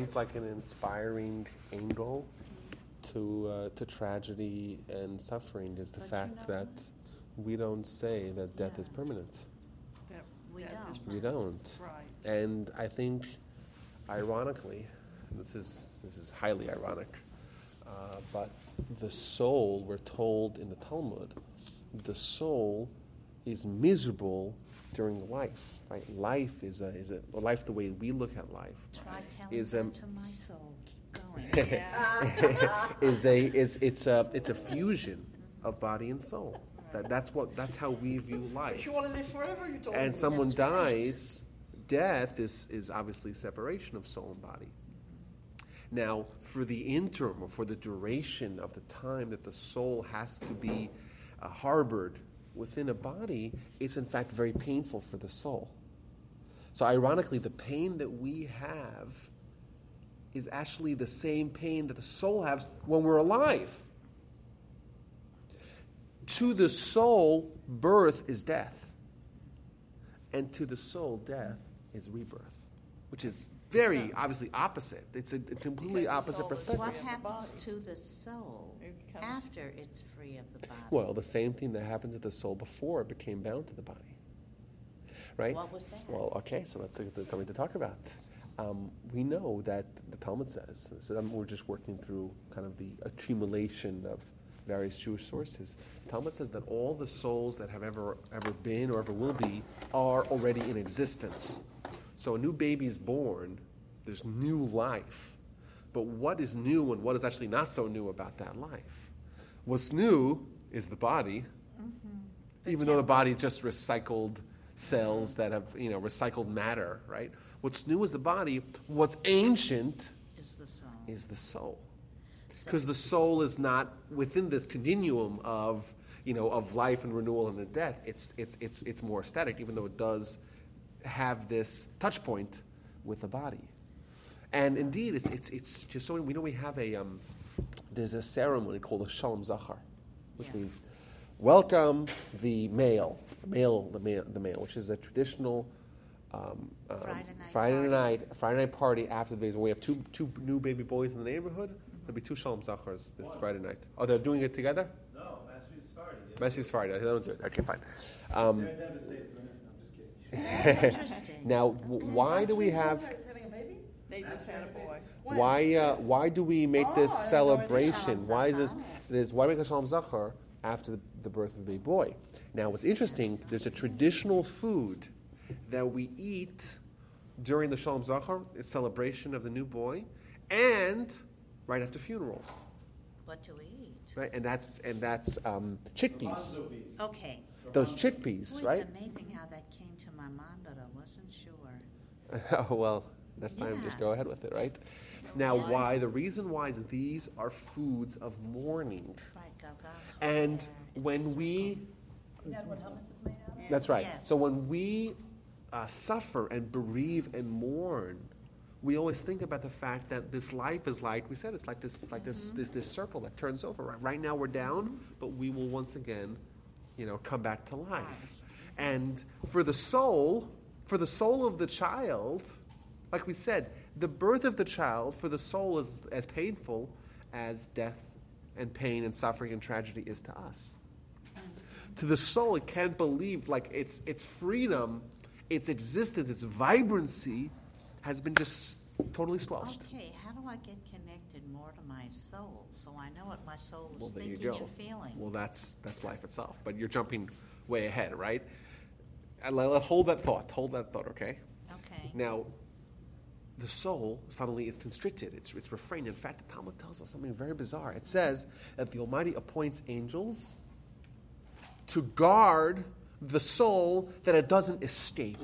think like an inspiring angle to uh, to tragedy and suffering is the But you fact know- that we don't say that death is permanent. That- We that is don't. We don't. Right. And I think, ironically, this is this is highly ironic, uh, but the soul, we're told in the Talmud, the soul is miserable during life. Right? Life is a is a life the way we look at life Try telling Is, that um, to my soul. Keep going. Yeah. is a is it's a it's a fusion of body and soul. That that's what that's how we view life. If you want to live forever, you told and me. someone That's right. dies, death is, is obviously separation of soul and body. Now, for the interim or for the duration of the time that the soul has to be uh, harbored within a body, it's in fact very painful for the soul. So, ironically, the pain that we have is actually the same pain that the soul has when we're alive. To the soul, birth is death. And to the soul, death is rebirth, which is very obviously opposite. It's a completely Because opposite soul So perspective. what free of the happens to the soul It becomes- after it's free of the body? Well, the same thing that happened to the soul before it became bound to the body. Right? What was that? Well, okay, so that's, that's something to talk about. Um, we know that the Talmud says, so um, we're just working through kind of the accumulation of various Jewish sources. Talmud says that all the souls that have ever ever been or ever will be are already in existence. So a new baby is born, there's new life. But what is new and what is actually not so new about that life? What's new is the body, even though the body is just recycled cells that have, you know, recycled matter, right? What's new is the body. What's ancient Is the soul. is the soul. Because the soul is not within this continuum of, you know, of life and renewal and the death. It's, it's, it's, it's more static, even though it does have this touch point with the body. And indeed, it's, it's, it's just so we know we have a, um, there's a ceremony called a Shalom Zachar, which Yeah. means welcome the male, male, the male, the male, which is a traditional um, um, Friday night Friday party. night, Friday night party after the babies. We have two two new baby boys in the neighborhood. There'll be two Shalom Zachars this Friday night. Oh, they're doing it together. No, Matthew's started. Yeah. Messi's Friday. They don't do it. Okay, fine. Um, They're devastated. man. I'm just kidding. Interesting. now, w- why do we have? Having a baby? They just had a boy. Why uh, why do we make Oh, this I didn't know celebration? Why is this? Zachar. This why make a Shalom Zachar after the, the birth of the baby boy? Now, what's interesting? There's a traditional food that we eat during the Shalom Zachar, a celebration of the new boy, and right after funerals. What do we eat? Right, and that's and that's um, chickpeas. Okay. Those Boy, chickpeas, right? It's amazing how that came to my mind, but I wasn't sure. oh well, next time just go ahead with it, right? Now, Yeah. why? The reason why is these are foods of mourning, Right, go, go. and There, when we. That what hummus is made out of? That's right. Yes. So when we uh, suffer and bereave and mourn, we always think about the fact that this life is like we said. It's like this, it's like this, this, this circle that turns over. Right? right now we're down, but we will once again, you know, come back to life. And for the soul, for the soul of the child, like we said, the birth of the child for the soul is as painful as death and pain and suffering and tragedy is to us. To the soul it can't believe like its its freedom its existence its vibrancy has been just totally squelched Okay, how do I get connected more to my soul? So I know what my soul is well thinking go. and feeling? well that's that's life itself but you're jumping way ahead right? Uh, let- hold that thought hold that thought okay? Okay. now the soul suddenly is constricted it's, it's refrained in fact the talmud tells us something very bizarre it says that the almighty appoints angels to guard the soul that it doesn't escape.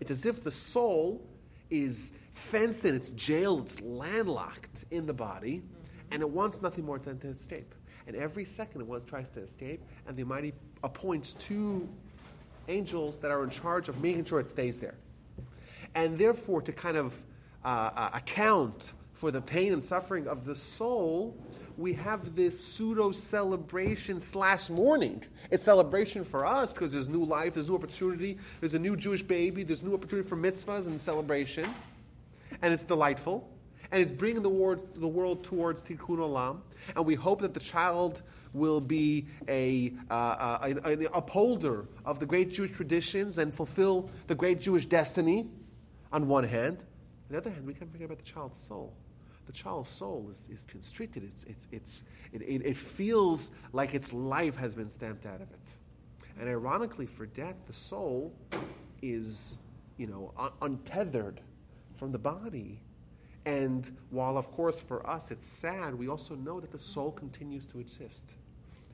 It's as if the soul is fenced in, it's jailed, it's landlocked in the body, and it wants nothing more than to escape. And every second it wants tries to escape, and the Almighty appoints two angels that are in charge of making sure it stays there. And therefore, to kind of uh, uh, account for the pain and suffering of the soul, we have this pseudo celebration slash mourning. It's celebration for us because there's new life, there's new opportunity, there's a new Jewish baby, there's new opportunity for mitzvahs and celebration. and it's delightful, and it's bringing the world, the world towards Tikkun Olam, and we hope that the child will be a, uh, uh, an, an upholder of the great Jewish traditions and fulfill the great Jewish destiny on one hand. On the other hand, we can't forget about the child's soul. The child's soul is, is constricted. It's, it's, it's, it, it, it feels like its life has been stamped out of it. And ironically, for death, the soul is, you know, un- untethered from the body. And while, of course, for us it's sad, we also know that the soul continues to exist.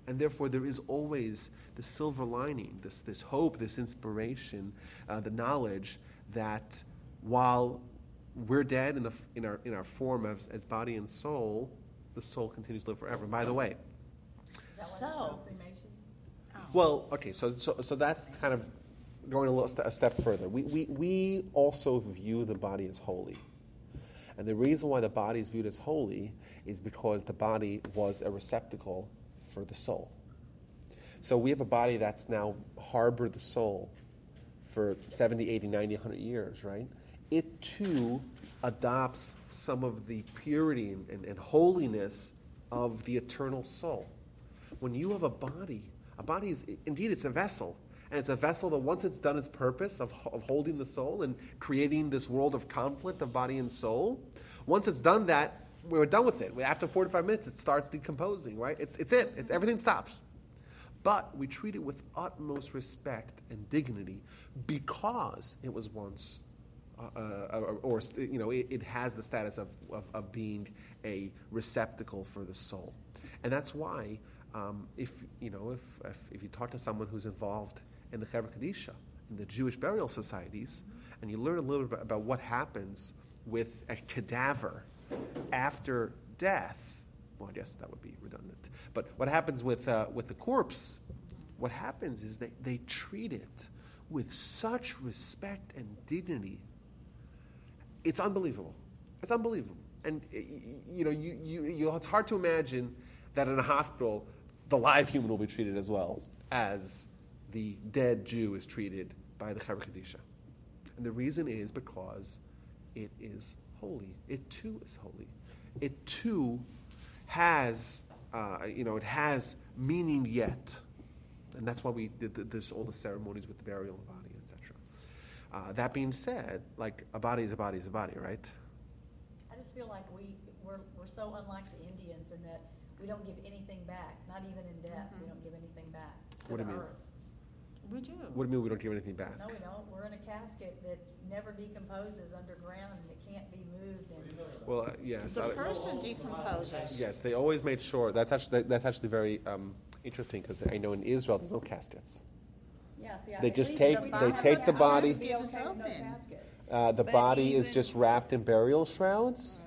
And therefore, there is always the silver lining, this, this hope, this inspiration, uh, the knowledge that while we're dead in, the, in, our, in our form as, as body and soul, the soul continues to live forever. By the way, So, Cremation? well, okay, so, so, so that's kind of going a, little st- a step further. We, we, we also view the body as holy. And the reason why the body is viewed as holy is because the body was a receptacle for the soul. So we have a body that's now harbored the soul for 70, 80, 90, 100 years, right? It too adopts some of the purity and, and, and holiness of the eternal soul. When you have a body, a body is indeed it's a vessel. And it's a vessel that once it's done its purpose of, of holding the soul and creating this world of conflict of body and soul, once it's done that, we're done with it. After 45 minutes, it starts decomposing, right? It's, it's it. It's, everything stops. But we treat it with utmost respect and dignity because it was once, uh, uh, or, or, you know, it, it has the status of, of, of being a receptacle for the soul. And that's why, um, if, you know, if, if, if you talk to someone who's involved in the Chevra Kadisha, in the Jewish burial societies, and you learn a little bit about what happens with a cadaver after death, well, I guess that would be redundant. But what happens with, uh, with the corpse, what happens is they, they treat it with such respect and dignity. It's unbelievable. It's unbelievable. And, you know, you, you, you, it's hard to imagine that in a hospital, the live human will be treated as well as the dead Jew is treated by the Chevra Kadisha. And the reason is because it is holy. It too is holy. It too has, uh, you know, it has meaning yet. And that's why we did this, all the ceremonies with the burial of. Uh, that being said, like a body is a body is a body, right? I just feel like we, we're, we're so unlike the Indians in that we don't give anything back, not even in death, we don't give anything back to What do you mean? earth. we do. What do you mean we don't give anything back? No, we don't, we're in a casket that never decomposes underground and it can't be moved and. Well, uh, yes. The I- person decomposes. Yes, they always made sure. That's actually that's actually very um, interesting because I know in Israel there's no caskets. Yeah, see, I- They just take- we they take the body- would be It is okay with no open. casket. Uh, the But body is just wrapped in burial shrouds,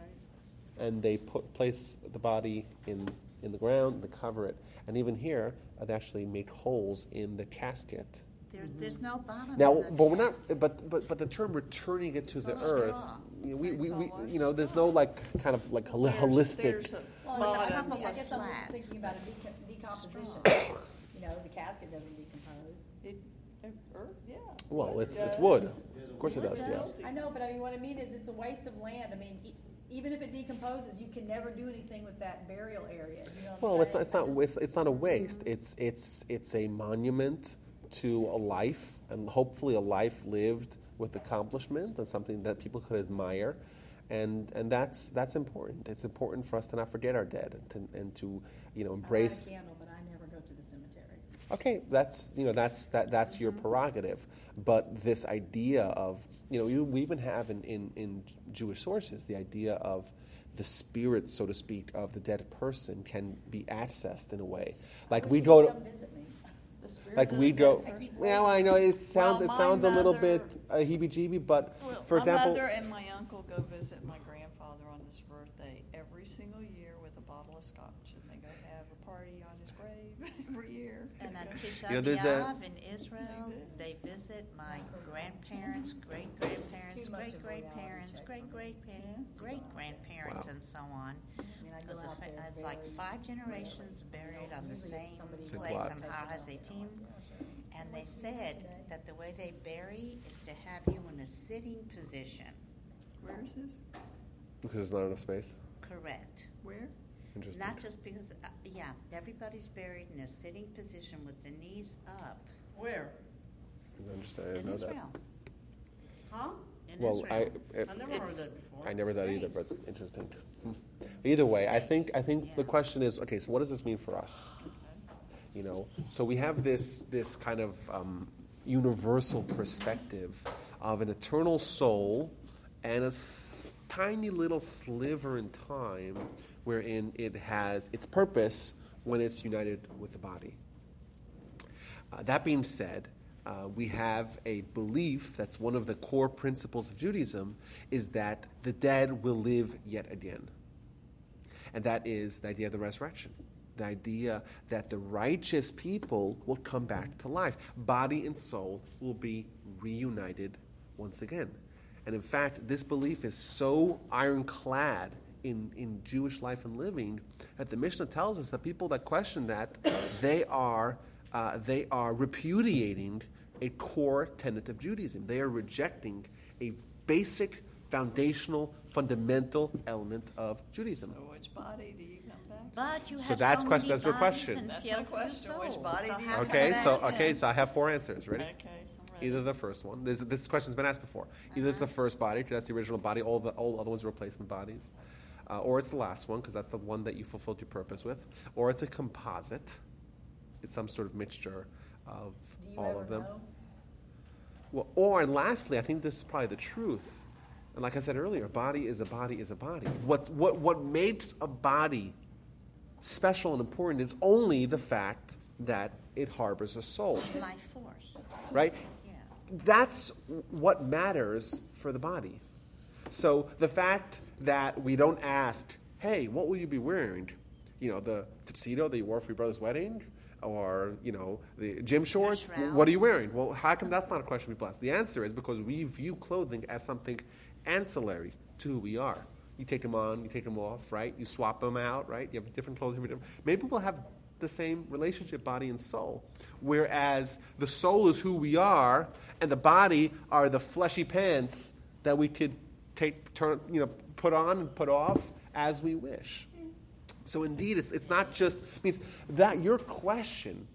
and they put place the body in in the ground, they cover it, and even here uh, they actually make holes in the casket. There, there's no bottom. Now, to the but we're not. casket. But but but the term returning it to the It's earth. straw. You know, we, we, It's we almost you know there's no like kind of like holi- There's- holistic. there's a Well, Well, I a guess- couple I of guess I'm slats. thinking about a deco- decomposition. You know, the casket doesn't decompose. It, it- or, yeah. well, it's it's wood. Of course it does. does. Yeah. I know, but I mean, what I mean is it's a waste of land. I mean, e- even if it decomposes, you can never do anything with that burial area. You know what Well, I'm it's not, saying? it's not just- it's, it's not a waste. It's it's it's a monument to a life, and hopefully a life lived with accomplishment and something that people could admire, and and that's that's important. It's important for us to not forget our dead and to, and to you know I light a embrace. candle, but I never go to the cemetery. Okay, that's you know that's that that's your prerogative, but this idea of you know you, we even have in, in in Jewish sources the idea of the spirit, so to speak, of the dead person can be accessed in a way, like we go you'd to. Visit me. Like we go, dead person. well, I know it sounds Well, it my sounds a little bit uh, heebie-jeebie, but Well, for example, my mother and my uncle go visit my grandfather on his birthday every single year with a bottle of scotch, and they go have a party on his grave every year. And You know, there's a- in Israel, they visit my grandparents, great grandparents, It's too much great of a great parents, great great parents, great grandparents, Wow. and so on. I mean, I It go was a out fa- there it's like five generations buried on the same somebody's It's a place in Har HaZeitim, and they said that the way they bury is to have you in a sitting position. Where is this? Because there's not enough space. Correct. Where? Interesting. Not just because, uh, yeah, everybody's buried in a sitting position with the knees up Where? I understand. I didn't in know that. Israel. Huh? In Well, I, it- I never heard It's- that before. I never that either, but Space. interesting. Hmm. Either way, I think I think the question is okay. So what does this mean for us? You know, so we have this this kind of um, universal perspective of an eternal soul and a s- tiny little sliver in time wherein it has its purpose when it's united with the body. Uh, that being said, uh, we have a belief that's one of the core principles of Judaism is that the dead will live yet again. And that is the idea of the resurrection. The idea that the righteous people will come back to life. Body and soul will be reunited once again. And in fact, this belief is so ironclad in, in Jewish life and living that the Mishnah tells us that people that question that, they are, uh, they are repudiating a core tenet of Judaism. They are rejecting a basic, foundational, fundamental element of Judaism. So which body do you come back? But you have So that's so question- that's your question. That's my few question. Which body So do you come Okay, come so back okay, in? so I have four answers. Ready? Okay, I'm. Either the first one. This, this question's been asked before. Either it's the first body, because that's the original body. All the all other ones are replacement bodies, uh, or it's the last one, because that's the one that you fulfilled your purpose with, or it's a composite. It's some sort of mixture of all of them. know? Well, or and lastly, I think this is probably the truth. And like I said earlier, body is a body is a body. What's, what what makes a body special and important is only the fact that it harbors a soul, Life force. right? Yeah. That's what matters for the body. So the fact that we don't ask, "Hey, what will you be wearing?" You know, the tuxedo that you wore for your brother's wedding, or you know, the gym shorts. What are you wearing? Well, how come that's not a question we bless? The answer is because we view clothing as something ancillary to who we are. You take them on, you take them off, right? You swap them out, right? You have different clothing. different- Maybe we'll have the same relationship, body and soul. Whereas the soul is who we are, and the body are the fleshy pants that we could take, turn, you know, put on and put off as we wish. So indeed, it's, it's not just means that your question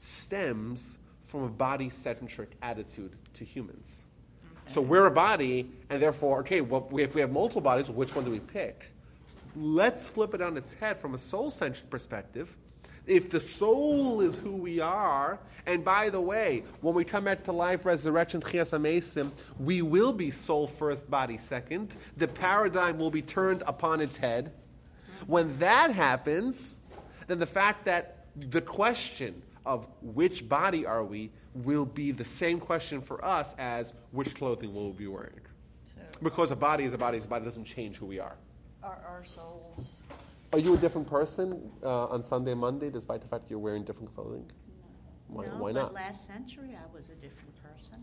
stems from a body-centric attitude to humans. So we're a body, and therefore, okay, well, if we have multiple bodies, which one do we pick? Let's flip it on its head from a soul-centric perspective. If the soul is who we are, and by the way, when we come back to life, resurrection, Chias HaMesim, we will be soul first, body second. The paradigm will be turned upon its head. When that happens, then the fact that the question of which body are we will be the same question for us as which clothing will we be wearing. So Because a body is a body is a body doesn't change who we are. are our souls? Are you a different person uh, on Sunday and Monday despite the fact that you're wearing different clothing? Why, no, why but last century I was a different person.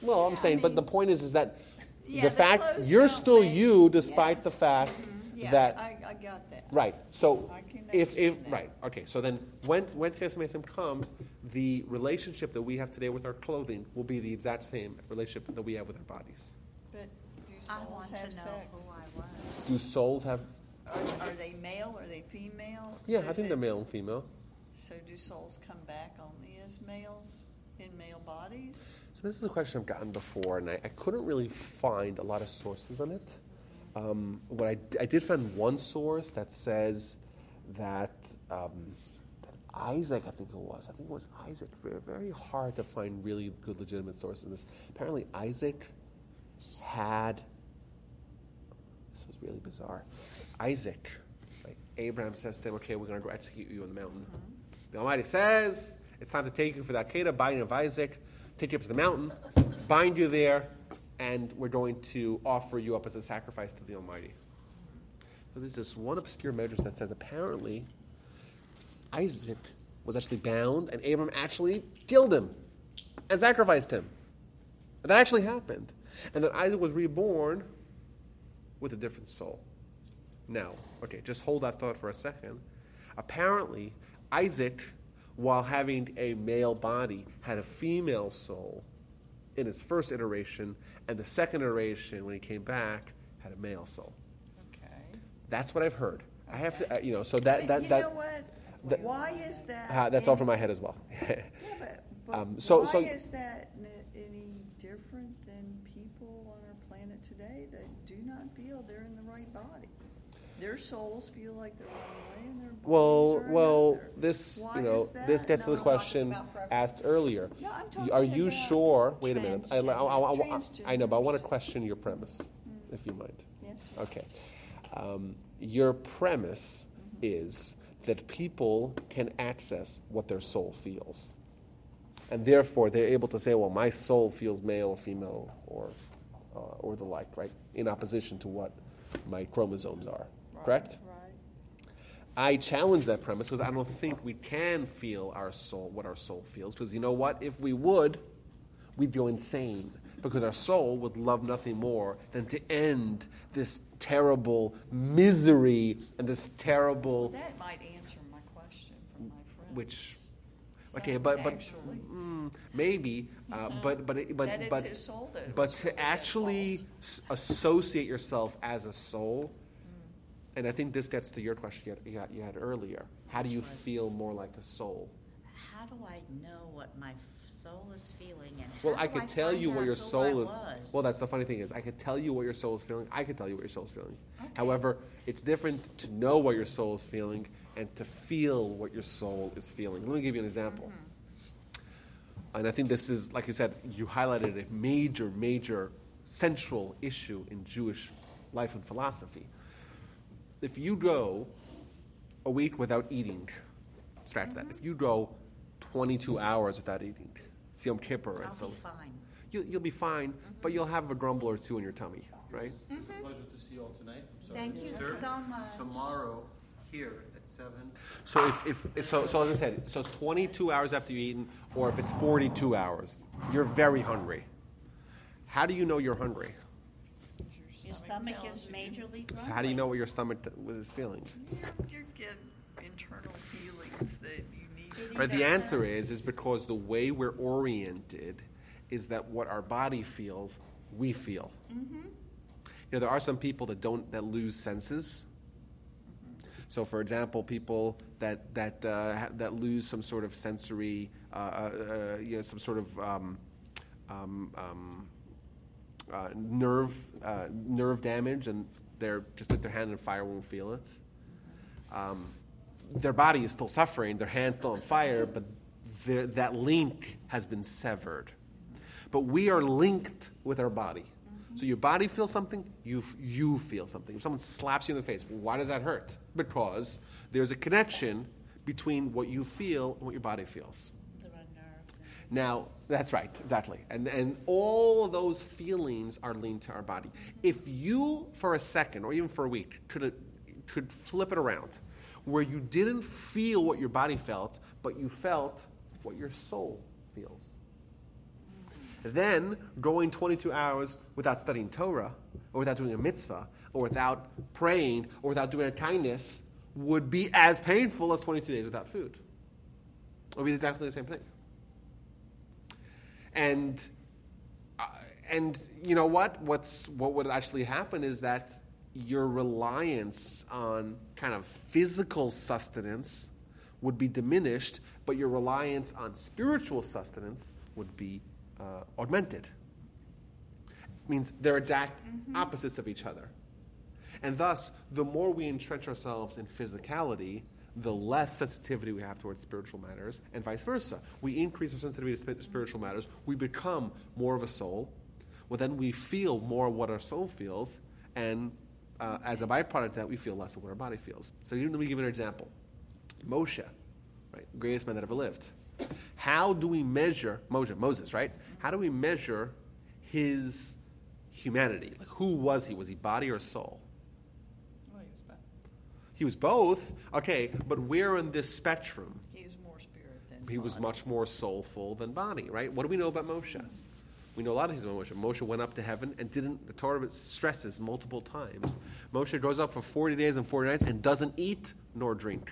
Well, I'm saying, but the point is, is that Yeah, the the fact you're still make- you despite yeah. the fact Yeah, that I, I got that. Right. So if, if that. right, okay. So then when when Chesed comes, the relationship that we have today with our clothing will be the exact same relationship that we have with our bodies. But do I souls want to know have sex? who I was. Do souls have? Are, are they male? Are they female? Yeah, I think it- they're male and female. So do souls come back only as males in male bodies? So this is a question I've gotten before, and I, I couldn't really find a lot of sources on it. Um, what I, I did find one source that says that, um, that Isaac, I think it was, I think it was Isaac. Very, very hard to find really good legitimate sources in this. Apparently, Isaac had. This was really bizarre. Isaac, like Abraham says to him, "Okay, we're going to go execute you on the mountain." The Almighty says, "It's time to take you for the Akedah, binding of Isaac. Take you up to the mountain, bind you there, and we're going to offer you up as a sacrifice to the Almighty." So there's this one obscure midrash that says apparently Isaac was actually bound, and Abram actually killed him and sacrificed him. And that actually happened. And then Isaac was reborn with a different soul. Now, okay, just hold that thought for a second. Apparently, Isaac, while having a male body, had a female soul in his first iteration, and the second iteration, when he came back, had a male soul. Okay. That's what I've heard. I have to, uh, you know, so that that you that know what? that- Why is that? uh, that's all from my head as well. Yeah, but, but Um, so- why so- is that n- any different than people on our planet today that do not feel they're in the right body? Their souls feel like they're one way and their bodies well, are well, another. this Why you know this gets to the I'm question asked earlier. No, I'm talking Are you sure? Wait a minute. I, I, I, I, I. I know, but I want to question your premise, if you mind. Yes. Okay. Um, your premise is that people can access what their soul feels. And therefore, they're able to say, well, my soul feels male or female or, uh, or the like, right? In opposition to what my chromosomes are. Correct? Right. I challenge that premise because I don't think we can feel our soul, what our soul feels. Because you know what? If we would, we'd go insane. Because our soul would love nothing more than to end this terrible misery and this terrible, That might answer my question from my friend. which, okay, but but mm, maybe, uh, but but but but his soul that but to actually associate yourself as a soul, and I think this gets to your question you had, you had, earlier. How do you was- feel more like a soul? How do I know what my soul is feeling and Well, I could tell you what your soul is. Well, that's the funny thing is, I could tell you what your soul is feeling. I could tell you what your soul is feeling. Okay. However, it's different to know what your soul is feeling and to feel what your soul is feeling. Let me give you an example. Mm-hmm. And I think this is, like you said, you highlighted a major, major central issue in Jewish life and philosophy. If you go a week without eating, scratch that. If you go 22 hours without eating, it's Yom Kippur. I'll it's a- be fine. You'll, you'll be fine, mm-hmm. but you'll have a grumble or two in your tummy, right? It's a mm-hmm. pleasure to see you all tonight. I'm sorry Thank to you disturb. so much. Tomorrow, here at seven. So if, if, if so, so as I said, so it's 22 hours after you've eaten, or if it's 42 hours, you're very hungry. How do you know you're hungry? Your stomach is you. majorly So how do you know what your stomach t- is feeling? You, you get internal feelings that you need. Right, the answer is is because the way we're oriented is that what our body feels, we feel. You know, there are some people that don't that lose senses. So, for example, people that that uh, that lose some sort of sensory, uh, uh, uh, you know, some sort of um, um, um, uh, nerve uh, nerve damage, and they're just like their hand on fire won't feel it. Um, their body is still suffering, their hand's still on fire, but that link has been severed. But we are linked with our body. So your body feels something, you, you feel something. If someone slaps you in the face, why does that hurt? Because there's a connection between what you feel and what your body feels. There are nerves. And Now, that's right, exactly. And, and all those feelings are linked to our body. If you, for a second or even for a week, could, could flip it around, where you didn't feel what your body felt, but you felt what your soul feels. Then, going 22 hours without studying Torah, or without doing a mitzvah, or without praying, or without doing a kindness, would be as painful as 22 days without food. It would be exactly the same thing. And uh, and you know what? What's what would actually happen is that your reliance on kind of physical sustenance would be diminished, but your reliance on spiritual sustenance would be uh, augmented. means they're exact opposites of each other. And thus, the more we entrench ourselves in physicality, the less sensitivity we have towards spiritual matters, and vice versa. We increase our sensitivity to spiritual matters, we become more of a soul. Well, then we feel more what our soul feels, and uh, as a byproduct of that, we feel less of what our body feels. So, let me give an example. Moshe, right, greatest man that ever lived. How do we measure Moshe, Moses, right? How do we measure his humanity? Like, who was he? Was he body or soul? Well, he was back. He was both. Okay, but where in this spectrum? He was more spirit than He was much more soulful than body, right? What do we know about Moshe? We know a lot of things about Moshe. Moshe went up to heaven and didn't, the Torah stresses multiple times. Moshe goes up for 40 days and 40 nights and doesn't eat nor drink.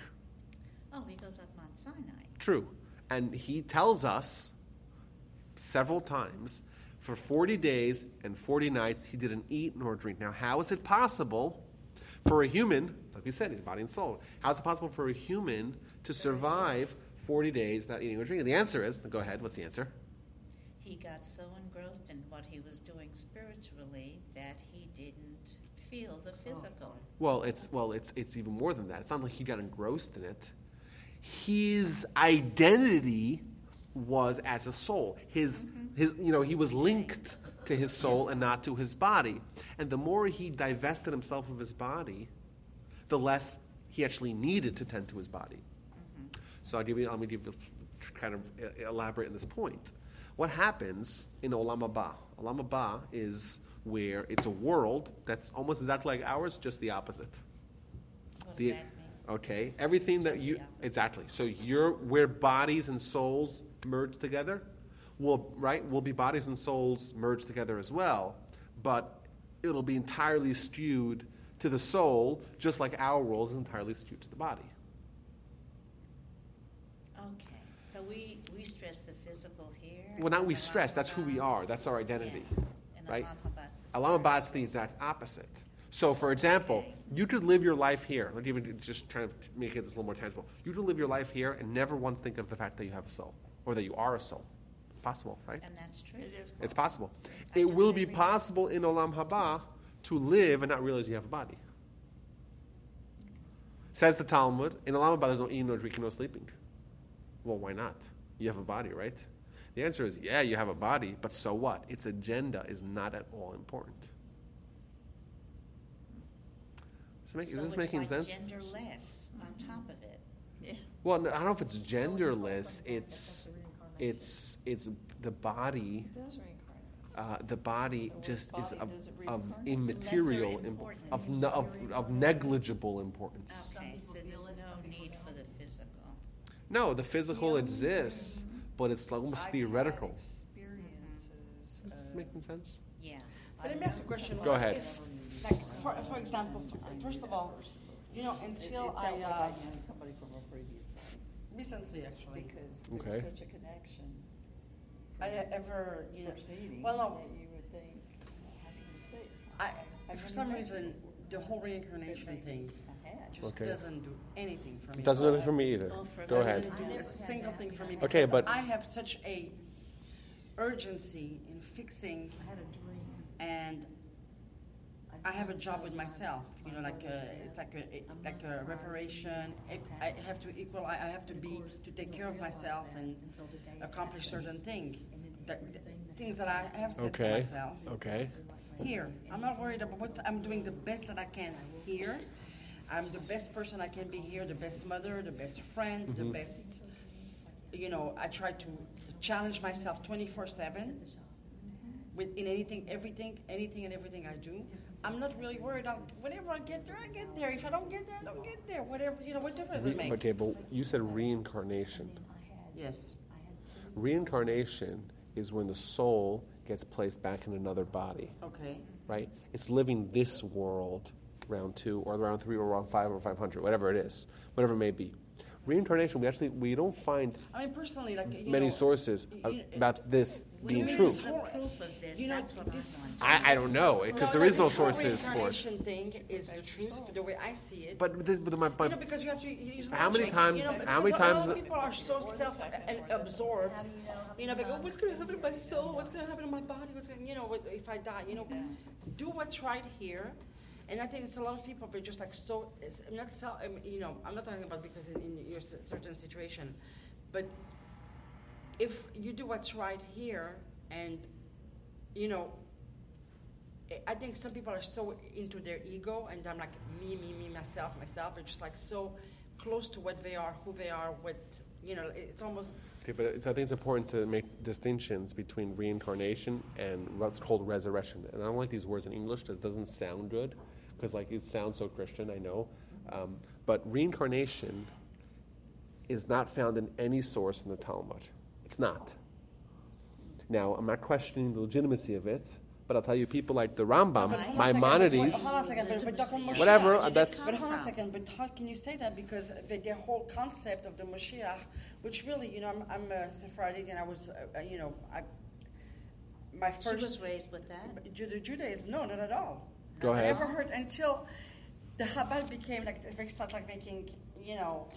oh, he goes up Mount Sinai. True. And he tells us several times For 40 days and 40 nights, he didn't eat nor drink. Now, how is it possible for a human, like we said, his body and soul, how is it possible for a human to survive 40 days without eating or drinking? The answer is go ahead, what's the answer? He got so engrossed in what he was doing spiritually that he didn't feel the physical. Well, it's well, it's it's even more than that. It's not like he got engrossed in it. His identity was as a soul. His mm-hmm. his you know, he was linked to his soul and not to his body. And the more he divested himself of his body, the less he actually needed to tend to his body. Mm-hmm. So I'll give you, let me give you, kind of elaborate on this point. What happens in Olam Haba? Olam Haba is where it's a world that's almost exactly like ours, just the opposite. What does The- that mean? Okay, everything that you exactly. So you're where bodies and souls merge together, will right will be bodies and souls merge together as well, but it'll be entirely skewed to the soul, just like our world is entirely skewed to the body. Okay, so we, we stress the physical here. Well, not we stress. That's who we are. That's our identity, Yeah. And right? Olam Haba's the Olam Haba's the spiritual. exact opposite. So, for example, Okay. you could live your life here. Like even just trying to make it a little more tangible. You could live your life here and never once think of the fact that you have a soul or that you are a soul. It's possible, right? And that's true. It is. It's possible. I It will be possible in Olam Haba to live and not realize you have a body. Says the Talmud, in Olam Haba there's no eating, no drinking, no sleeping. Well, why not? You have a body, right? The answer is, yeah, you have a body, but so what? Its agenda is not at all important. Does, it make, So is this it's making like sense? genderless on top of it. Yeah. Well, no, I don't know if it's genderless. It's it's it's the body. It does reincarnate. Uh, the body So what just body is of, does of immaterial, imp- of, no, of, of negligible importance. Okay, so feel there's it, no need for the physical. No, the physical exists, but it's almost I've theoretical. had experiences Is this of- making sense? Yeah. But let me ask a question. Go ahead. If, like, for, for example, first of all, you know, until it I, uh, somebody from a previous life, recently actually, because Okay. there's such a connection. I ever, you know, First meeting, well, no, that you would think, well, how can you speak? I, How for can some you reason, imagine the whole reincarnation thing I had? just Okay. doesn't do anything for me. Doesn't do anything for me either. Well, for Go those ahead. who Doesn't do I a never had single that. thing for me. Okay, because but- I have such a urgency in fixing I had a dream. and I have a job with myself, you know, like a, it's like a like a reparation. I have to equal, I have to be to take care of myself and accomplish certain things. that, things that I have set for Okay. myself. Okay. Here, I'm not worried about what I'm doing the best that I can here. I'm the best person I can be here, the best mother, the best friend, the mm-hmm. best. You know, I try to challenge myself 24 seven with in anything, everything, anything and everything I do. I'm not really worried. I'll, whenever I get there, I get there. If I don't get there, I don't get there. Whatever, you know, what difference does it make? okay, but you said reincarnation. Yes. Reincarnation is when the soul gets placed back in another body, Okay. right? It's living this world, round two, or round three, or round five, or 500, whatever it is, whatever it may be. Reincarnation, we actually we don't find I mean, personally, like you many know, sources you- about this being true. use The proof of this, You know, that's what this- I. I, I don't know because there is no sources for it. reincarnation thing is the truth, the way I see it. But, this, but my, my, you know, because you have to use How many times- You know, how many a lot times- of people are so self-absorbed. How do you know? how You know, they many go, times- "What's going to happen to my soul? What's going to happen to my body? What's going, you know, what, if I die? You know, do what's right here." And I think it's a lot of people. They're just like so. I'm not, you know, I'm not talking about because in, in your certain situation, but if you do what's right here, and you know, I- think some people are so into their ego, and I'm like me, me, me, myself, myself. They're just like so close to what they are, who they are, what you know. It's almost okay, but I think it's important to make distinctions between reincarnation and what's called resurrection. And I don't like these words in English it doesn't sound good because like it sounds so Christian. I know, um, but reincarnation is not found in any source in the Talmud. It's not. Now, I'm not questioning the legitimacy of it, but I'll tell you, people like the Rambam, But hold on a second, Maimonides, Hold on a second, but, but talking Moshiach, whatever. Uh, but hold on a second, but how can you say that? Because the, the whole concept of the Moshiach, which really, you know, I'm, I'm a Sephardic and I was, uh, uh, you know, I, my She first was raised with that. Juda- Judaism. No, not at all. Go I ahead. never heard until the Chabad became like they started like making, you know,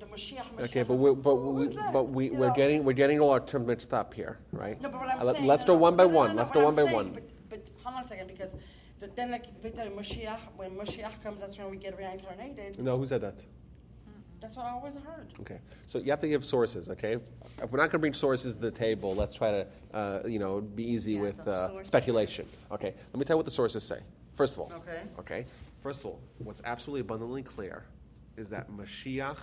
the Mashiach. Mashiach. Okay, but we but we, but we you we're know? getting, we're getting all our terms mixed up here, right? No, but what I'm let- saying. Let's no, go one by no, no, one. no, Let's go I'm one by saying, one. But, but hold on a second, because the, then like Victor Mashiach, when Mashiach comes, that's when we get reincarnated. No, who said that? That's what I always heard. Okay, so you have to give sources. Okay, if, if we're not going to bring sources to the table, let's try to, uh, you know, be easy Yeah, with uh, speculation. Okay, let me tell you what the sources say. First of all, Okay. okay, first of all, what's absolutely abundantly clear is that Mashiach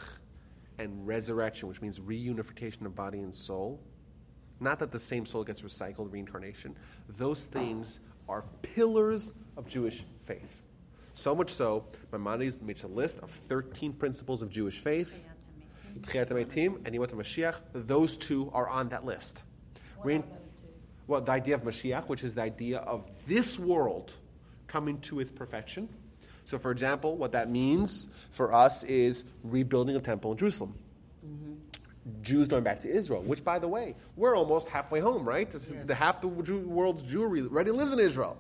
and resurrection, which means reunification of body and soul, not that the same soul gets recycled, reincarnation, those things are pillars of Jewish faith. So much so, Maimonides makes a list of 13 principles of Jewish faith. Tchiyat HaMetim and Yemot HaMashiach, those two are on that list. What Rein- are those two? well, the idea of Mashiach, which is the idea of this world coming to its perfection. So, for example, what that means for us is rebuilding a temple in Jerusalem. Mm-hmm. Jews going back to Israel, which, by the way, we're almost halfway home, right? The half the world's Jewry already lives in Israel,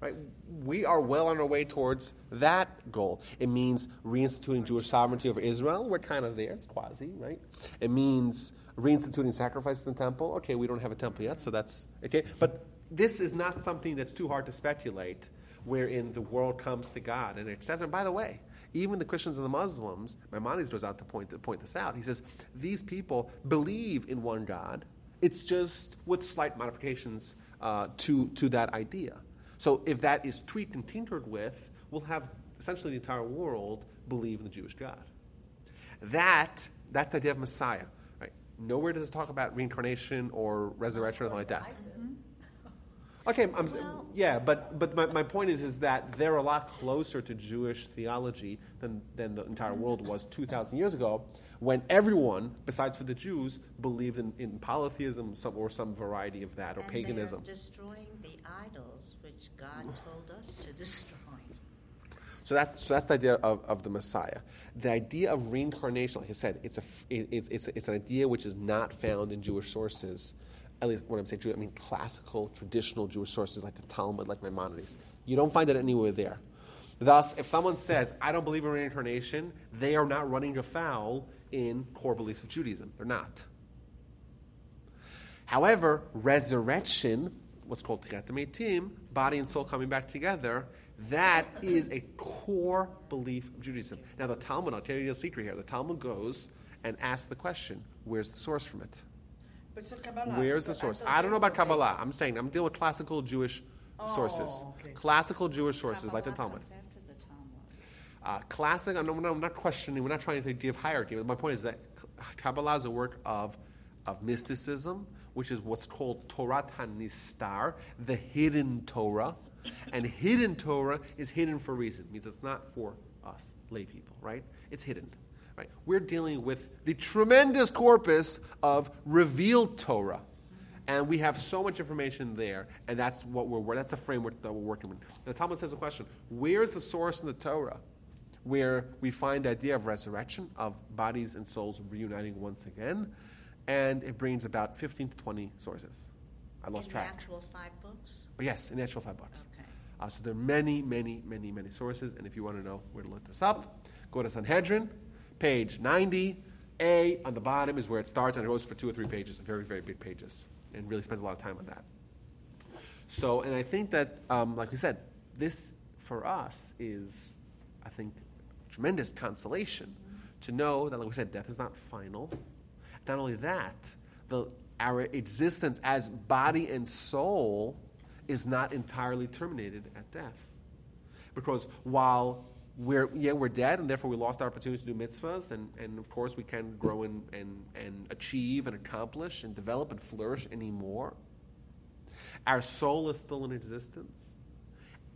right? We are well on our way towards that goal. It means reinstituting Jewish sovereignty over Israel. We're kind of there. It's quasi, right? It means reinstituting sacrifices in the temple. Okay, we don't have a temple yet, so that's okay. But this is not something that's too hard to speculate, wherein the world comes to God and accepts. And by the way, even the Christians and the Muslims, Maimonides goes out to point, to point this out. He says, these people believe in one God. It's just with slight modifications uh, to, to that idea. So if that is tweaked and tinkered with, we'll have essentially the entire world believe in the Jewish God. That, that's the idea of Messiah. Right? Nowhere does it talk about reincarnation or resurrection or anything like that. Okay, I'm, Well- yeah, but but my, my point is is that they're a lot closer to Jewish theology than, than the entire world was 2,000 years ago, when everyone, besides for the Jews, believed in, in polytheism some, or some variety of that, or paganism. destroying the idols which God told us to destroy. So that's, so that's the idea of, of the Messiah. The idea of reincarnation, like I said, it's, a, it- it's, it's an idea which is not found in Jewish sources. At least when I'm saying Jewish, I mean classical, traditional Jewish sources like the Talmud, like Maimonides. You don't find it anywhere there. Thus, if someone says, I don't believe in reincarnation, they are not running afoul in core beliefs of Judaism. They're not. However, resurrection, what's called HaMetim, body and soul coming back together, that is a core belief of Judaism. Now, the Talmud, I'll tell you a secret here. The Talmud goes and asks the question, where's the source from it? But so Kabbalah. Where's the source? thought I don't know about. Kabbalah. I'm saying I'm dealing with classical Jewish sources. Oh, okay. Classical Jewish sources like the Talmud. comes after the Talmud. Uh, classic, I'm not, I'm not questioning, we're not trying to give hierarchy. But my point is that Kabbalah is a work of, of mysticism, which is what's called Torah Tanistar, the hidden Torah. And hidden Torah is hidden for a reason. It means it's not for us, lay people, right? It's hidden. Right? We're dealing with the tremendous corpus of revealed Torah. And we have so much information there, and that's what we're that's the framework that we're working with. The Talmud says a question: Where's the source in the Torah where we find the idea of resurrection, of bodies and souls reuniting once again? And it brings about 15 to 20 sources. I lost In track. the actual five books? But yes, in the actual five books. Okay. Uh, so there are many, many, many, many sources, and if you want to know where to look this up, go to Sanhedrin, page 90. A on the bottom is where it starts, and it goes for two or three pages, very, very big pages, and really spends a lot of time on that. So, and I think that, um, like we said, this for us is, I think, tremendous consolation to know that, like we said, death is not final. Not only that, the, our existence as body and soul is not entirely terminated at death. Because while we're, yeah, we're dead, and therefore we lost our opportunity to do mitzvahs, and, and of course we can grow and, and, and achieve and accomplish and develop and flourish anymore. Our soul is still in existence.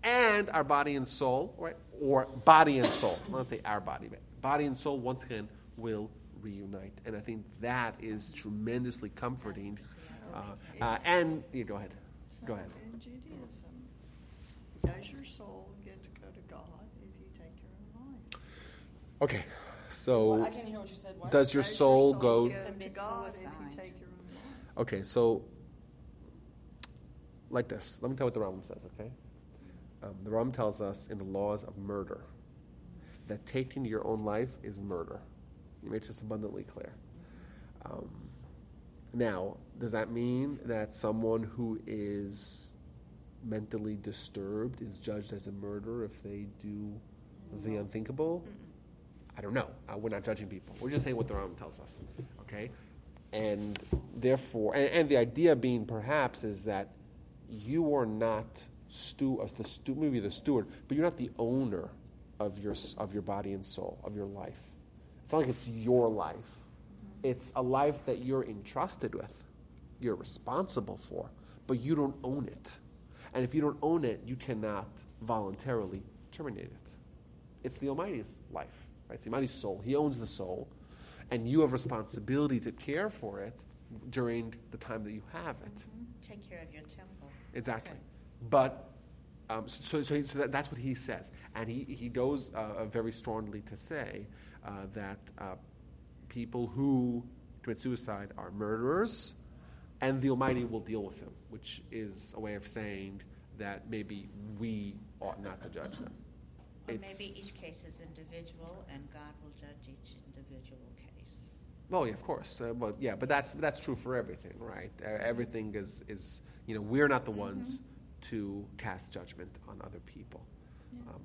And our body and soul, right? Or body and soul. I want to say our body, but body and soul once again will reunite. And I think that is tremendously comforting. Uh, uh, and yeah, go ahead. Go ahead. In Judaism, does your soul get to go to God if you take your own life? Okay. Well, So I didn't hear what you said. What? does your Does soul go go to Commit God if suicide. you take your own life? Okay, so like this. Let me tell you what the Rambam says, okay? Um, the Rambam tells us in the laws of murder that taking your own life is murder. He makes this abundantly clear. Um, now, does that mean that someone who is mentally disturbed is judged as a murderer if they do the unthinkable? I don't know. Uh, we're not judging people. We're just saying what the Rambam tells us. Okay? And therefore, and, and the idea being perhaps is that you are not stu- as the stu- maybe the steward, but you're not the owner of your, of your body and soul, of your life. It's not like it's your life. It's a life that you're entrusted with, you're responsible for, but you don't own it. And if you don't own it, you cannot voluntarily terminate it. It's the Almighty's life, right? Almighty's soul. He owns the soul, and you have responsibility to care for it during the time that you have it. Mhm. Take care of your temple. Exactly. Okay. But um, so, so, so that, that's what he says, and he he goes uh, very strongly to say uh, that uh, people who commit suicide are murderers, and the Almighty will deal with them, which is a way of saying that maybe we ought not to judge them. Maybe each case is individual and God will judge each individual case. Well, yeah, of course. Uh, but yeah, but that's that's true for everything, right? Uh, everything is is you know we're not the ones to cast judgment on other people. Um,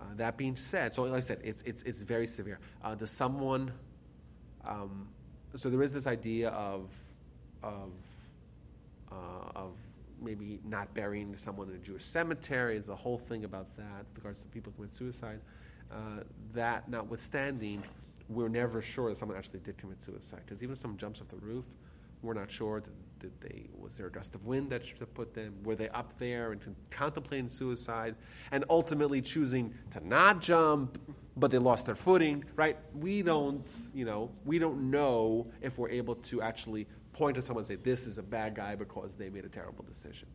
uh, that being said, so like I said, it's it's it's very severe. Uh, does someone? Um, so there is this idea of of uh, of maybe not burying someone in a Jewish cemetery. There's a whole thing about that with regards to people who commit suicide. Uh, that notwithstanding, we're never sure that someone actually did commit suicide because even if someone jumps off the roof, we're not sure. Did, did they? Was there a gust of wind that put them? Were they up there and contemplating suicide, and ultimately choosing to not jump, but they lost their footing? Right? We don't. You know, we don't know if we're able to actually point to someone and say this is a bad guy because they made a terrible decision.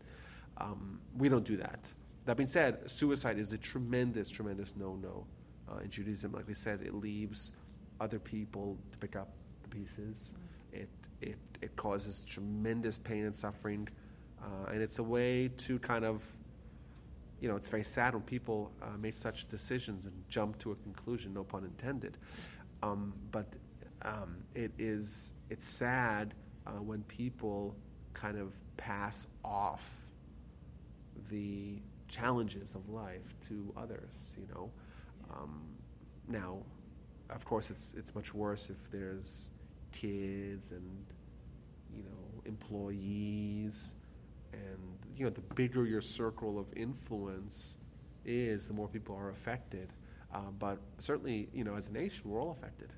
Um, we don't do that. That being said, suicide is a tremendous, tremendous no-no uh, in Judaism. Like we said, it leaves other people to pick up the pieces. It it it causes tremendous pain and suffering, uh, and it's a way to kind of, you know, it's very sad when people uh, make such decisions and jump to a conclusion. No pun intended. Um, but um, it is it's sad uh, when people kind of pass off the challenges of life to others. You know, um, now, of course, it's it's much worse if there's kids and you know employees, and you know the bigger your circle of influence is, the more people are affected. Uh, but certainly, you know, as a nation, we're all affected.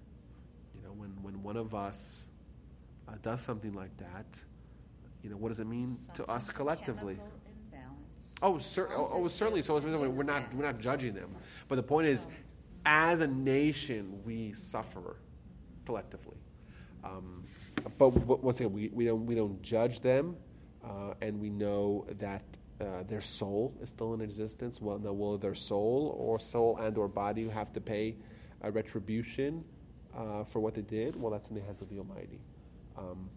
You know, when when one of us uh, does something like that, you know, what does it mean to us collectively? Oh, cer- oh, oh, certainly. So to it's- do we're not we're not judging them, but the point is, as a nation, we suffer collectively. Um, but once again, we, we don't we don't judge them, uh, and we know that uh, their soul is still in existence. Well, now will their soul or soul and or body have to pay a retribution uh, for what they did? Well, that's in the hands of the Almighty. Um,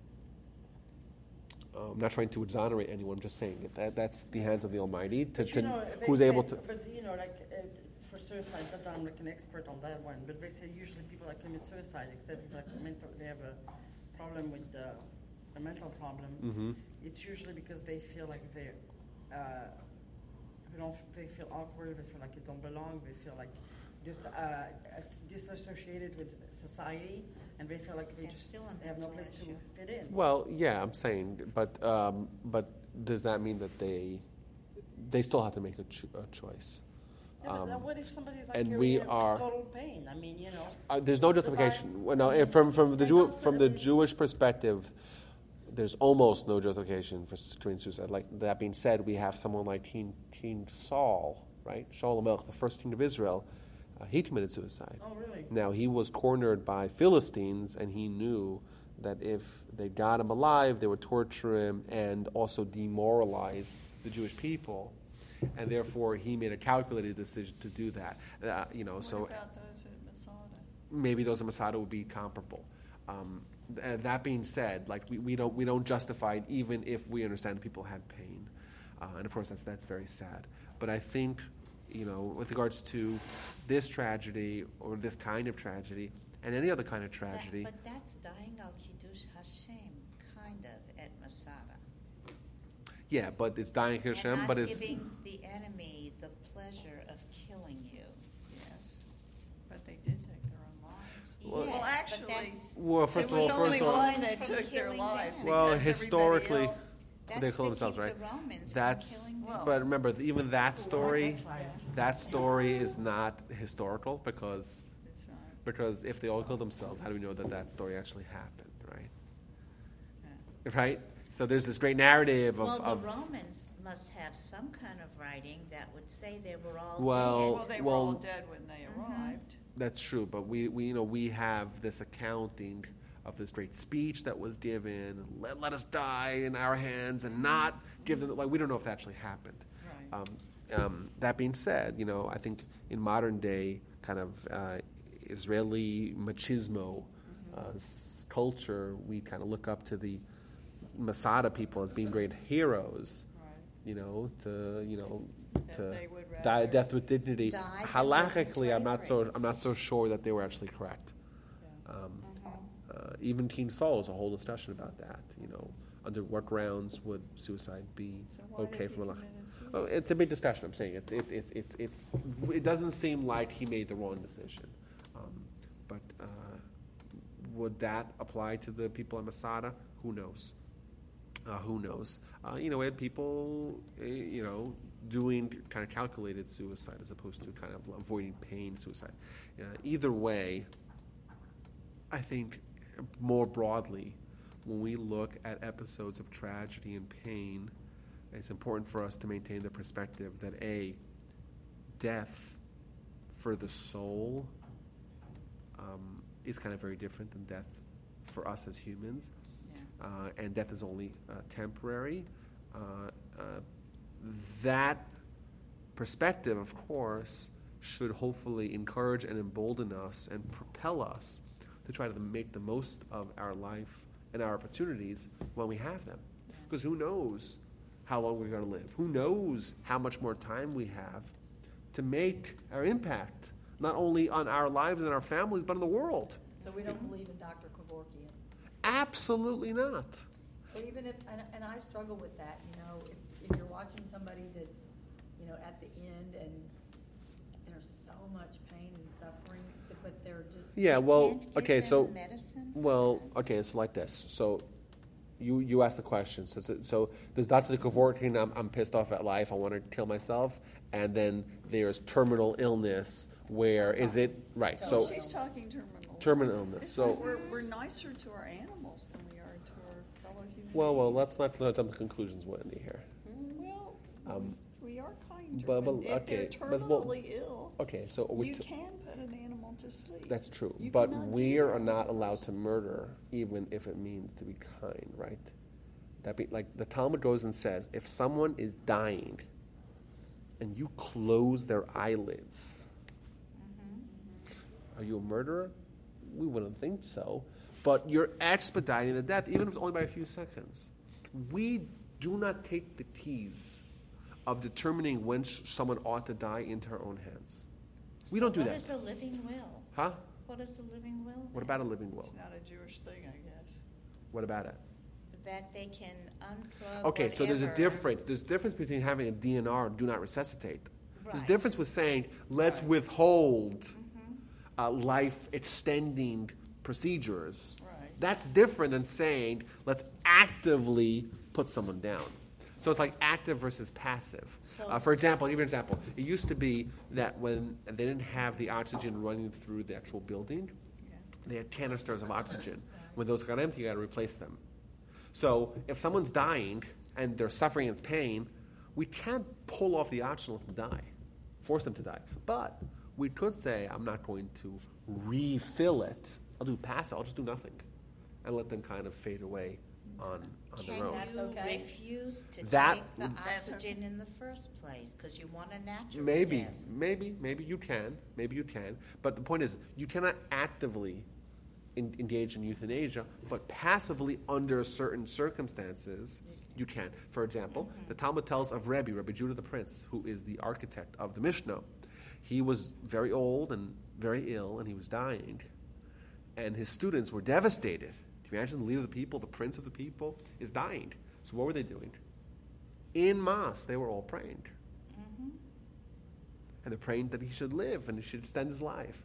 I'm not trying to exonerate anyone. I'm just saying that, that that's the hands of the Almighty to, to know, who's say- able to. But you know, like uh, for suicide, not that I'm like an expert on that one, but they say usually people that commit suicide, except if like mental, they have a problem with the, a mental problem. Mhm. It's usually because they feel like they, uh, they don't, they feel awkward, they feel like they don't belong, they feel like dis, uh, disassociated with society, and they feel like they just still they have no mental place to fit in. Well, yeah, I'm saying, but um, but does that mean that they they still have to make a, cho- a choice? Yeah, but Um, what if somebody's like and we are- total pain? I mean, you know. Uh, there's no justification. Well, no, if from from the Jew, from the Jewish perspective, there's almost no justification for s- committing suicide. Like that being said, we have someone like King King Saul, right? Shaul HaMelech, the first king of Israel. Uh, he committed suicide. Oh, really? Now he was cornered by Philistines, and he knew that if they got him alive, they would torture him and also demoralize the Jewish people, and therefore he made a calculated decision to do that. Uh, you know, What so about those at Masada? maybe those in Masada would be comparable. Um, th- that being said, like we, we don't we don't justify it even if we understand people had pain. Uh, and of course, that's, that's very sad. But I think, you know, with regards to this tragedy or this kind of tragedy and any other kind of That- tragedy, But that's dying al Kiddush Hashem, kind of, at Masada. yeah, but it's dying Hashem, and not but it's. giving the enemy the pleasure of killing you. Yes, but they did take their own lives. Well- Yes, Well, actually, Well, first it of was all, only first of all, one that took their life. Well, historically- else- that's they kill to themselves, keep right? The Romans That's- killing Well- but remember, even that story, that story is not historical because It's not, because if they all killed themselves, how do we know that that story actually happened, right? yeah. Right. So there's this great narrative of, Well, of the Romans must have some kind of writing that would say they were all Well- Well, they were well- all dead when they mm-hmm. arrived. That's true, but we, we you know we have this accounting of this great speech that was given. Let, let us die in our hands and not give them. Like we don't know if that actually happened. Right. Um, um, that being said, you know I think in modern day kind of uh, Israeli machismo uh, culture, we kind of look up to the Masada people as being great heroes. Right. You know, to you know, That to die death with dignity. Die than live in Halachically, I'm not so. I'm not so sure that they were actually correct. Yeah. Um, even King Saul is a whole discussion about that. You know, under what grounds would suicide be So okay from a suicide? Oh, it's a big discussion. I'm saying it's it's it's it's, it's it doesn't seem like he made the wrong decision, um, but uh, would that apply to the people in Masada? Who knows? Uh, who knows? Uh, you know, we had people, uh, you know, doing kind of calculated suicide as opposed to kind of avoiding pain suicide. Uh, either way, I think more broadly, when we look at episodes of tragedy and pain, it's important for us to maintain the perspective that A, death for the soul um, is kind of very different than death for us as humans. Yeah. Uh, and death is only uh, temporary. Uh, uh, that perspective, of course, should hopefully encourage and embolden us and propel us to try to make the most of our life and our opportunities when we have them. Because who knows how long we're going to live? Who knows how much more time we have to make our impact, not only on our lives and our families, but in the world? So we don't believe in Dr. Kevorkian. Absolutely not. So even if, and, and I struggle with that, you know, if, if you're watching somebody that's, you know, at the end and there's so much pain and suffering, but they're just. Yeah, well, Can't give okay, them so medicine? well, okay, it's like this. So you you asked the question. So, so- so there's Dr. Kevorkian, I'm, I'm pissed off at life, I want to kill myself, and then there's terminal illness where is it right? So So she's talking terminal. terminal illness. It's So we're, we're nicer to our animals than we are to our fellow humans. well, well, let's not jump to conclusions, Wendy here. Well, Um, we are kind to but- them. but- If they're okay, but well- terminally ill, Okay, so we you t- can put an animal to sleep. That's true. You but we are with not allowed to murder, even if it means to be kind, right? That be like the Talmud goes and says, if someone is dying and you close their eyelids, mm-hmm. are you a murderer? We wouldn't think so. But you're expediting the death, even if it's only by a few seconds. We do not take the keys of determining when sh- someone ought to die into our own hands. We don't do What that. is a living will? Huh? What is a living will? What about a living will? It's not a Jewish thing, I guess. What about it? That they can unplug Okay, so there's a whatever. difference. There's a difference between having a DNR, do not resuscitate. There's a Right. difference with saying, let's Right. withhold uh, life extending procedures. Right. That's different than saying, let's actively put someone down. So it's like active versus passive. So- uh, for example, an example. It used to be that when they didn't have the oxygen running through the actual building, Yeah. they had canisters of oxygen. When those got empty, you got to replace them. So if someone's dying and they're suffering in pain, we can't pull off the oxygen and let them die, force them to die. But we could say, I'm not going to refill it. I'll do passive. I'll just do nothing, and let them kind of fade away on on Can their own. That's you okay. refuse to That- take the That's oxygen in the first place because you want a natural Maybe, death? maybe, maybe you can. Maybe you can. But the point is, you cannot actively in, engage in euthanasia, but passively, under certain circumstances, You can. You can. For example, mm-hmm. the Talmud tells of Rebbe, Rebbe Judah the Prince, who is the architect of the Mishnah. He was very old and very ill, and he was dying. And his students were devastated. Can you imagine the leader of the people, the prince of the people, is dying? So what were they doing? In Mass, they were all praying. Mm-hmm. And they're praying that he should live and he should extend his life.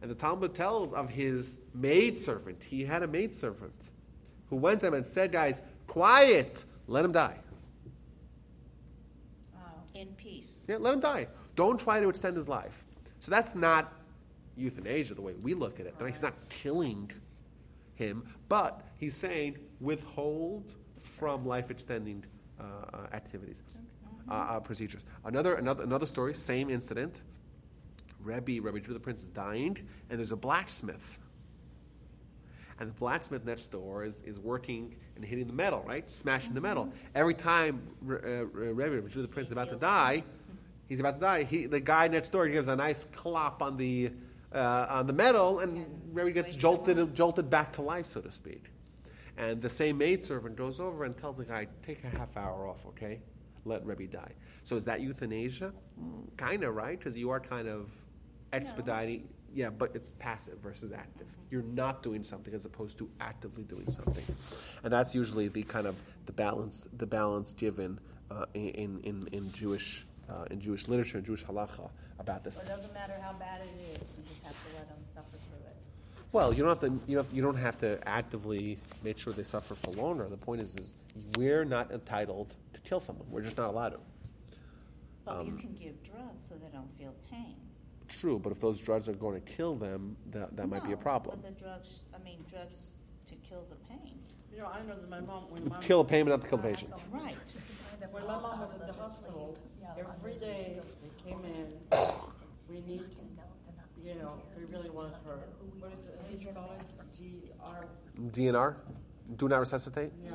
And the Talmud tells of his maidservant. He had a maidservant who went to him and said, Guys, quiet, let him die. In peace. Yeah, let him die. Don't try to extend his life. So that's not euthanasia the way we look at it. He's not killing him, but he's saying withhold from life extending uh, uh, activities, uh, uh, procedures. Another, another, another story, same incident. Rebbe, Rebbe Judah the Prince is dying, and there's a blacksmith. And the blacksmith next door is, is working and hitting the metal, right? Smashing the metal. Every time uh, Rebbe, Rebbe Judah the Prince is about to die, he's about to die. He, the guy next door gives a nice clop on the uh, on the metal, and Rebbe gets jolted jolted back to life, so to speak. And the same maidservant goes over and tells the guy, "Take a half hour off, okay? Let Rebbe die." So is that euthanasia? Mm, kind of, right? Because you are kind of expediting. Yeah, but it's passive versus active. You're not doing something as opposed to actively doing something, and that's usually the kind of the balance the balance given uh, in in in Jewish uh, in Jewish literature and Jewish halacha about this. But it doesn't matter how bad it is, you just have to let them suffer through it. Well, you don't have to. You don't, you don't have to actively make sure they suffer for longer. The point is, is we're not entitled to kill someone. We're just not allowed to. But Um, you can give drugs so they don't feel pain. True, but if those drugs are going to kill them, that, that might be a problem. But the drugs, I mean, drugs to kill the pain. You know, I know that my mom, when my Kill a patient, not to kill the patient. Right. When my mom was at the hospital, every day they came in, we need, you know, we really wanted her. What is it, how do you call it? G R, DNR, do not resuscitate. yeah.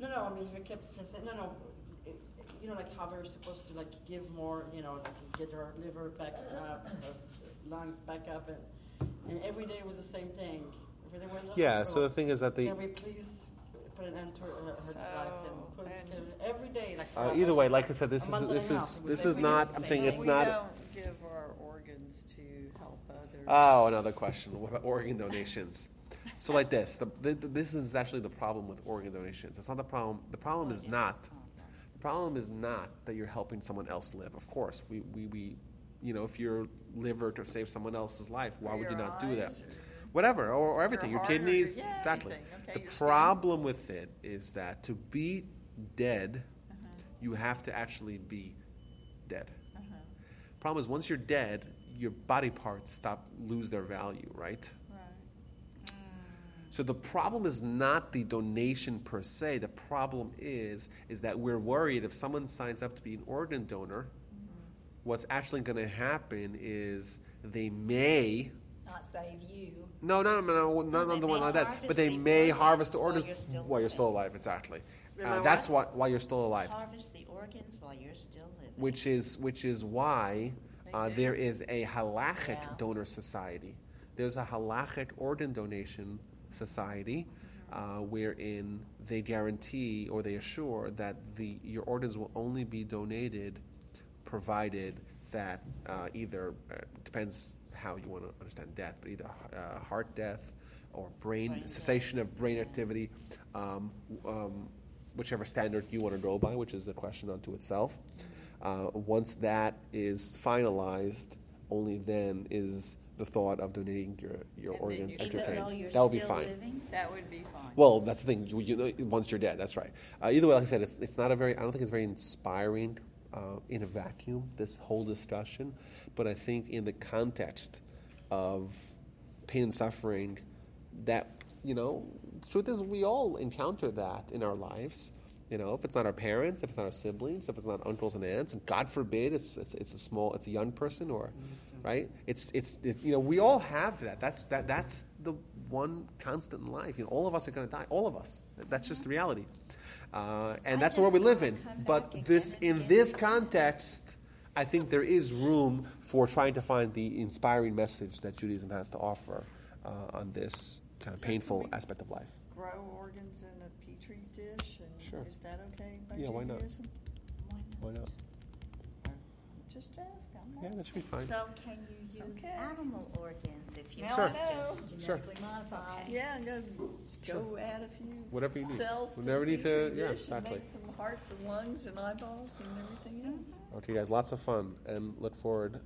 No, no, I mean, we kept saying, no, no, it- you know, like how we're supposed to like give more, you know, like get her liver back up, her lungs back up, and, and every day was the same thing. Every day we're in the Yeah. So the thing is that they. Can we please put an end to her, her So, life and put it every day, like. Uh, for- either way, like I said, this is this is this is not. I'm saying it's we not. don't give our organs to help others. Oh, another question. What about organ donations? So, like this, the, the, this is actually the problem with organ donations. It's not the problem. The problem is not. The problem is not that you're helping someone else live. Of course, we, we, we you know, if your liver to save someone else's life, why would you your not do that? eyes Whatever, or, or everything. Your heart or your- kidneys, yeah, exactly. anything. Okay, the your skin. problem with it is that to be dead. You have to actually be dead. Uh-huh. Problem is, once you're dead, your body parts stop lose their value, right? Right. So the problem is not the donation per se. The problem is is that we're worried if someone signs up to be an organ donor, what's actually going to happen is they may Not save you. no no no no not on the one like that, but they may harvest the organs while you're still alive. Exactly. Uh, that's what? why while you're still alive. Harvest the organs while you're still living. which is which is why uh, there is a halachic Yeah. donor society. There's a halachic organ donation society uh, wherein they guarantee or they assure that the your organs will only be donated provided that uh, either uh, depends how you want to understand death, but either uh, heart death or brain, Brain death. cessation of brain activity, um, um, whichever standard you want to go by, which is a question unto itself. Uh, once that is finalized, only then is the thought of donating your, your And organs you- entertained. though you're that will be fine. living? That would be fine. Well, that's the thing. You, you know, once you're dead, that's right. Uh, either way, like I said, it's, it's not a very. I don't think it's very inspiring uh, in a vacuum. This whole discussion, but I think in the context of pain and suffering, that you know, the truth is we all encounter that in our lives. You know, if it's not our parents, if it's not our siblings, if it's not uncles and aunts, and God forbid it's it's, it's a small, it's a young person, or right? It's it's it, you know we all have that. That's that that's the one constant in life. You know, all of us are going to die. All of us. That's just the reality, uh, and I that's the world we live in. But this in this context, I think there is room for trying to find the inspiring message that Judaism has to offer uh, on this kind of So painful can we- aspect of life. Grow organs in a petri dish and Sure. Is that okay by Yeah, why not? Judaism? Why not? Just ask, I'm Yeah, that should be fine. So can you use Okay. animal organs if you Now Sure. I know. Sure. Genetically modified. Yeah, and go, just go add a few Whatever you need. cells to Whatever the you need petri to- yeah, dish and exactly. make some hearts and lungs and eyeballs and everything else. Okay, guys, lots of fun, and look forward